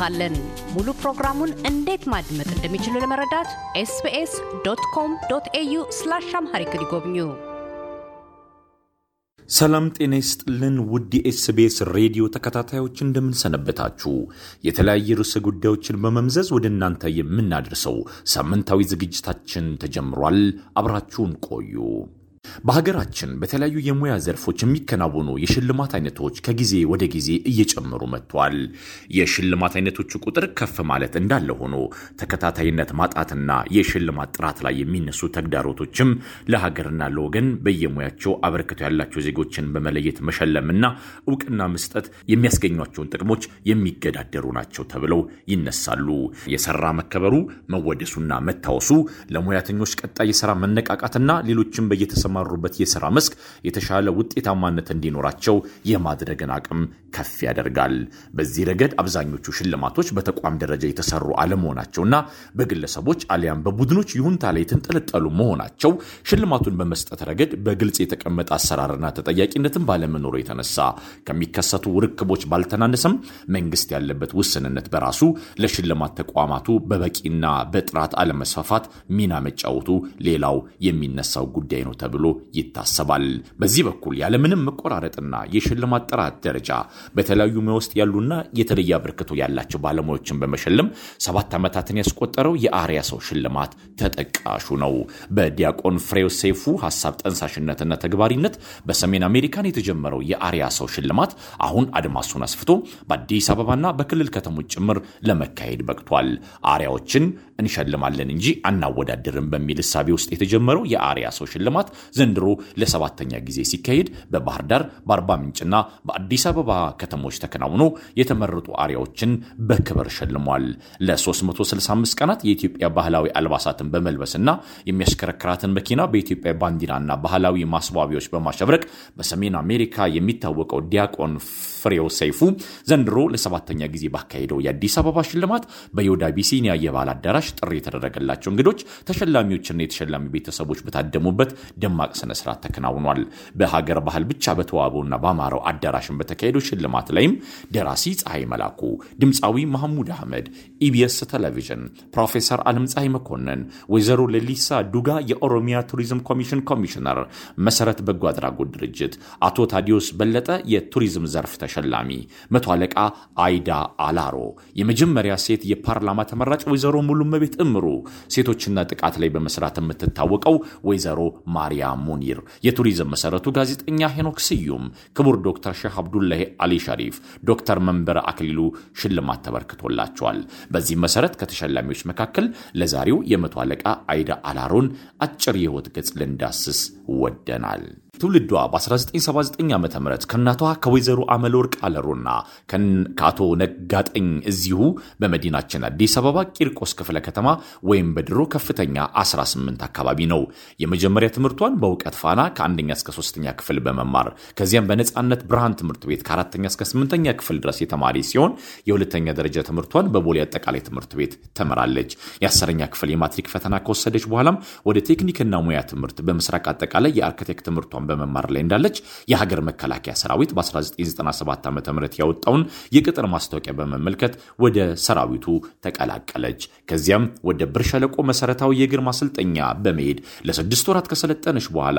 እናደርሶታለን። ሙሉ ፕሮግራሙን እንዴት ማድመጥ እንደሚችሉ ለመረዳት SBS dot com dot au slash Amharic ይጎብኙ። ሰላም ጤና ይስጥልን ውድ የ SBS ሬዲዮ ተከታታዮች እንደምንሰነበታችሁ። የተለያየ ርዕሰ ጉዳዮችን በመምዘዝ ወደ እናንተ የምናደርሰው ሳምንታዊ ዝግጅታችን ተጀምሯል። አብራችሁን ቆዩ። በሀገራችን በተለያዩ የሙያ ዘርፎች የሚከናወኑ የሽልማት አይነቶች ከጊዜ ወደ ጊዜ እየጨመሩ መጥቷል። የሽልማት አይነቶቹ ቁጥር ከፍ ማለት እንዳለ ሆኖ ተከታታይነት ማጣትና የሽልማት ጥራት ላይ የሚነሱ ተግዳሮቶችም ለሀገርና ለወገን በየሙያቸው አበርክቶ ያላቸው ዜጎችን በመለየት መሸለምና እውቅና መስጠት የሚያስገኟቸውን ጥቅሞች የሚገዳደሩ ናቸው ተብለው ይነሳሉ። የሰራ መከበሩ መወደሱና መታወሱ ለሙያተኞች ቀጣይ የስራ መነቃቃትና ሌሎችም በየተሰማ ሩበት የሥራ መስክ የተሻለ ውጤታማነት እንዲኖራቸው የማድረግን አቅም ከፍ ያደርጋል። በዚህ ረገድ አብዛኞቹ ሽልማቶች በተቋም ደረጃ የተሰሩ አለመሆናቸውና በግለሰቦች አሊያም በቡድኖች ይሁንታ ላይ የተንጠለጠሉ መሆናቸው ሽልማቱን በመስጠት ረገድ በግልጽ የተቀመጠ አሰራርና ተጠያቂነትን ባለመኖሩ የተነሳ ከሚከሰቱ ርክቦች ባልተናነሰም መንግስት ያለበት ውስንነት በራሱ ለሽልማት ተቋማቱ በበቂና በጥራት አለመስፋፋት ሚና መጫወቱ ሌላው የሚነሳው ጉዳይ ነው ተብሎ ይታሰባል። በዚህ በኩል ያለምንም መቆራረጥና የሽልማት ጥራት ደረጃ በተለያዩ ሙያ ውስጥ ያሉና የተለየ አበርክቶ ያላቸው ባለሙያዎችን በመሸለም ሰባት ዓመታትን ያስቆጠረው የአርያ ሰው ሽልማት ተጠቃሹ ነው። በዲያቆን ፍሬው ሰይፉ ሀሳብ ጠንሳሽነትና ተግባሪነት በሰሜን አሜሪካን የተጀመረው የአርያ ሰው ሽልማት አሁን አድማሱን አስፍቶ በአዲስ አበባና በክልል ከተሞች ጭምር ለመካሄድ በቅቷል። አርያዎችን እንሸልማለን እንጂ አናወዳድርም በሚል እሳቤ ውስጥ የተጀመረው የአርያ ሰው ሽልማት ዘንድሮ ለሰባተኛ ጊዜ ሲካሄድ በባህር ዳር በአርባ ምንጭና በአዲስ አበባ ከተሞች ተከናውኖ የተመረጡ አርያዎችን በክብር ሸልሟል። ለ365 ቀናት የኢትዮጵያ ባህላዊ አልባሳትን በመልበስና የሚያሽከረክራትን መኪና በኢትዮጵያ ባንዲራና ባህላዊ ማስዋቢያዎች በማሸብረቅ በሰሜን አሜሪካ የሚታወቀው ዲያቆን ፍሬው ሰይፉ ዘንድሮ ለሰባተኛ ጊዜ ባካሄደው የአዲስ አበባ ሽልማት በዮድ አቢሲኒያ የባህል አዳራሽ ጥሪ የተደረገላቸው እንግዶች፣ ተሸላሚዎችና የተሸላሚ ቤተሰቦች በታደሙበት ደማቅ ስነስርዓት ተከናውኗል። በሀገር ባህል ብቻ በተዋበውና በአማረው አዳራሽን በተካሄደው ሽልማት ላይም ደራሲ ፀሐይ መላኩ፣ ድምፃዊ መሐሙድ አህመድ፣ EBS ቴሌቪዥን፣ ፕሮፌሰር አለም ፀሐይ መኮንን፣ ወይዘሮ ሌሊሳ ዱጋ የኦሮሚያ ቱሪዝም ኮሚሽን ኮሚሽነር፣ መሰረት በጎ አድራጎት ድርጅት፣ አቶ ታዲዮስ በለጠ የቱሪዝም ዘርፍ ተሸላሚ፣ መቶ አለቃ አይዳ አላሮ፣ የመጀመሪያ ሴት የፓርላማ ተመራጭ ወይዘሮ ሙሉመቤት እምሩ፣ ሴቶችና ጥቃት ላይ በመስራት የምትታወቀው ወይዘሮ ማርያም ሙኒር፣ የቱሪዝም መሰረቱ ጋዜጠኛ ሄኖክ ስዩም፣ ክቡር ዶክተር ሼህ አብዱላሂ አሊ ሸሪፍ፣ ዶክተር መንበረ አክሊሉ ሽልማት ተበርክቶላቸዋል። በዚህም መሰረት ከተሸላሚዎች መካከል ለዛሬው የመቶ አለቃ አይዳ አላሮን አጭር የህይወት ገጽ ልንዳስስ ወደናል። ትውልዷ በ1979 ዓ ም ከእናቷ ከወይዘሮ አመለወርቅ አለሮና ከአቶ ነጋጠኝ እዚሁ በመዲናችን አዲስ አበባ ቂርቆስ ክፍለ ከተማ ወይም በድሮ ከፍተኛ 18 አካባቢ ነው። የመጀመሪያ ትምህርቷን በእውቀት ፋና ከአንደኛ እስከ ሶስተኛ ክፍል በመማር ከዚያም በነፃነት ብርሃን ትምህርት ቤት ከአራተኛ እስከ ስምንተኛ ክፍል ድረስ የተማሪ ሲሆን የሁለተኛ ደረጃ ትምህርቷን በቦሌ አጠቃላይ ትምህርት ቤት ተምራለች። የአስረኛ ክፍል የማትሪክ ፈተና ከወሰደች በኋላም ወደ ቴክኒክና ሙያ ትምህርት በምስራቅ አጠቃላይ የአርክቴክት ትምህርቷን በመማር ላይ እንዳለች የሀገር መከላከያ ሰራዊት በ1997 ዓ ም ያወጣውን የቅጥር ማስታወቂያ በመመልከት ወደ ሰራዊቱ ተቀላቀለች። ከዚያም ወደ ብር ሸለቆ መሰረታዊ የእግር ማሰልጠኛ በመሄድ ለስድስት ወራት ከሰለጠነች በኋላ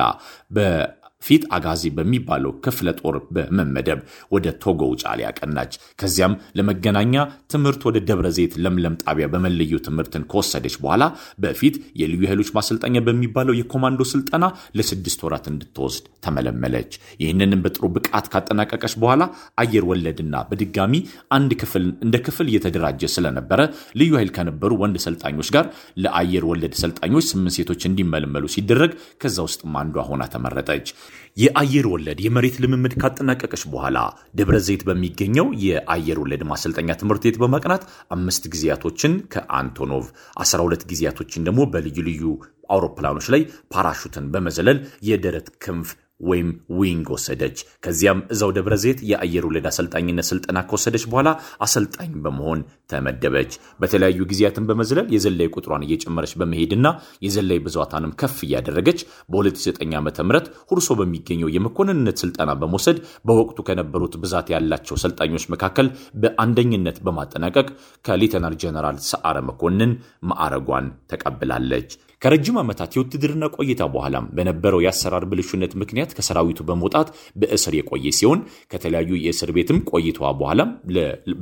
ፊት አጋዚ በሚባለው ክፍለ ጦር በመመደብ ወደ ቶጎ ውጫሌ ያቀናች። ከዚያም ለመገናኛ ትምህርት ወደ ደብረ ዘይት ለምለም ጣቢያ በመለዩ ትምህርትን ከወሰደች በኋላ በፊት የልዩ ኃይሎች ማሰልጠኛ በሚባለው የኮማንዶ ስልጠና ለስድስት ወራት እንድትወስድ ተመለመለች። ይህንንም በጥሩ ብቃት ካጠናቀቀች በኋላ አየር ወለድና በድጋሚ አንድ ክፍል እንደ ክፍል እየተደራጀ ስለነበረ ልዩ ኃይል ከነበሩ ወንድ ሰልጣኞች ጋር ለአየር ወለድ ሰልጣኞች ስምንት ሴቶች እንዲመለመሉ ሲደረግ ከዛ ውስጥም አንዷ ሆና ተመረጠች። የአየር ወለድ የመሬት ልምምድ ካጠናቀቀች በኋላ ደብረ ዘይት በሚገኘው የአየር ወለድ ማሰልጠኛ ትምህርት ቤት በማቅናት አምስት ጊዜያቶችን ከአንቶኖቭ 12 ጊዜያቶችን ደግሞ በልዩ ልዩ አውሮፕላኖች ላይ ፓራሹትን በመዘለል የደረት ክንፍ ወይም wing ወሰደች። ከዚያም እዛው ደብረ ዘይት የአየር ወለድ አሰልጣኝነት ስልጠና ከወሰደች በኋላ አሰልጣኝ በመሆን ተመደበች። በተለያዩ ጊዜያትን በመዝለል የዘላይ ቁጥሯን እየጨመረች በመሄድና የዘላይ ብዛቷንም ከፍ እያደረገች በ2009 ዓ ም ሁርሶ በሚገኘው የመኮንንነት ስልጠና በመውሰድ በወቅቱ ከነበሩት ብዛት ያላቸው ሰልጣኞች መካከል በአንደኝነት በማጠናቀቅ ከሌተናል ጀነራል ሰዓረ መኮንን ማዕረጓን ተቀብላለች። ከረጅም ዓመታት የውትድርና ቆይታ በኋላም በነበረው የአሰራር ብልሹነት ምክንያት ከሰራዊቱ በመውጣት በእስር የቆየ ሲሆን ከተለያዩ የእስር ቤትም ቆይታዋ በኋላም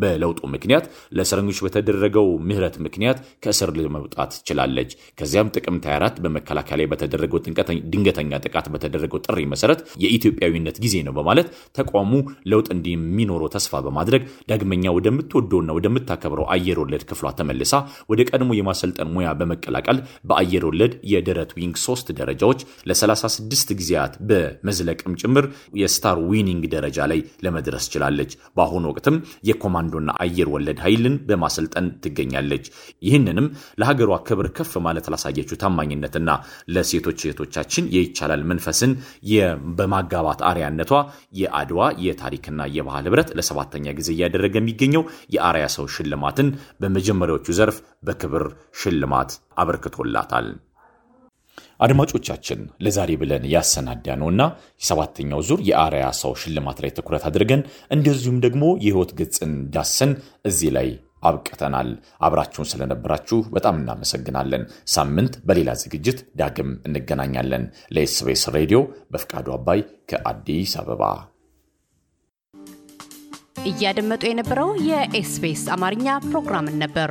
በለውጡ ምክንያት ለእስረኞች በተደረገው ምህረት ምክንያት ከእስር ለመውጣት ችላለች። ከዚያም ጥቅምት 24 በመከላከያ ላይ በተደረገው ድንገተኛ ጥቃት በተደረገው ጥሪ መሰረት የኢትዮጵያዊነት ጊዜ ነው በማለት ተቋሙ ለውጥ እንደሚኖረው ተስፋ በማድረግ ዳግመኛ ወደምትወደውና ወደምታከብረው አየር ወለድ ክፍሏ ተመልሳ ወደ ቀድሞ የማሰልጠን ሙያ በመቀላቀል በአየር ወለድ የደረት wing ሶስት ደረጃዎች ለ36 ጊዜያት በመዝለልም ጭምር የ star wing ደረጃ ላይ ለመድረስ ችላለች። በአሁኑ ወቅትም የኮማንዶና አየር ወለድ ኃይልን በማሰልጠን ትገኛለች። ይህንንም ለሀገሯ ክብር ከፍ ማለት ላሳየችው ታማኝነትና ለሴቶች እህቶቻችን የይቻላል መንፈስን በማጋባት አርያነቷ የአድዋ የታሪክና የባህል ህብረት ለሰባተኛ ጊዜ እያደረገ የሚገኘው የአርያ ሰው ሽልማትን በመጀመሪያዎቹ ዘርፍ በክብር ሽልማት አበርክቶላታል። አድማጮቻችን ለዛሬ ብለን ያሰናዳ ነውና የሰባተኛው ዙር የአርያ ሰው ሽልማት ላይ ትኩረት አድርገን እንደዚሁም ደግሞ የህይወት ገጽን ዳሰን እዚህ ላይ አብቅተናል። አብራችሁን ስለነበራችሁ በጣም እናመሰግናለን። ሳምንት በሌላ ዝግጅት ዳግም እንገናኛለን። ለኤስቤስ ሬዲዮ በፍቃዱ አባይ ከአዲስ አበባ እያደመጡ የነበረው የኤስቢኤስ አማርኛ ፕሮግራምን ነበር።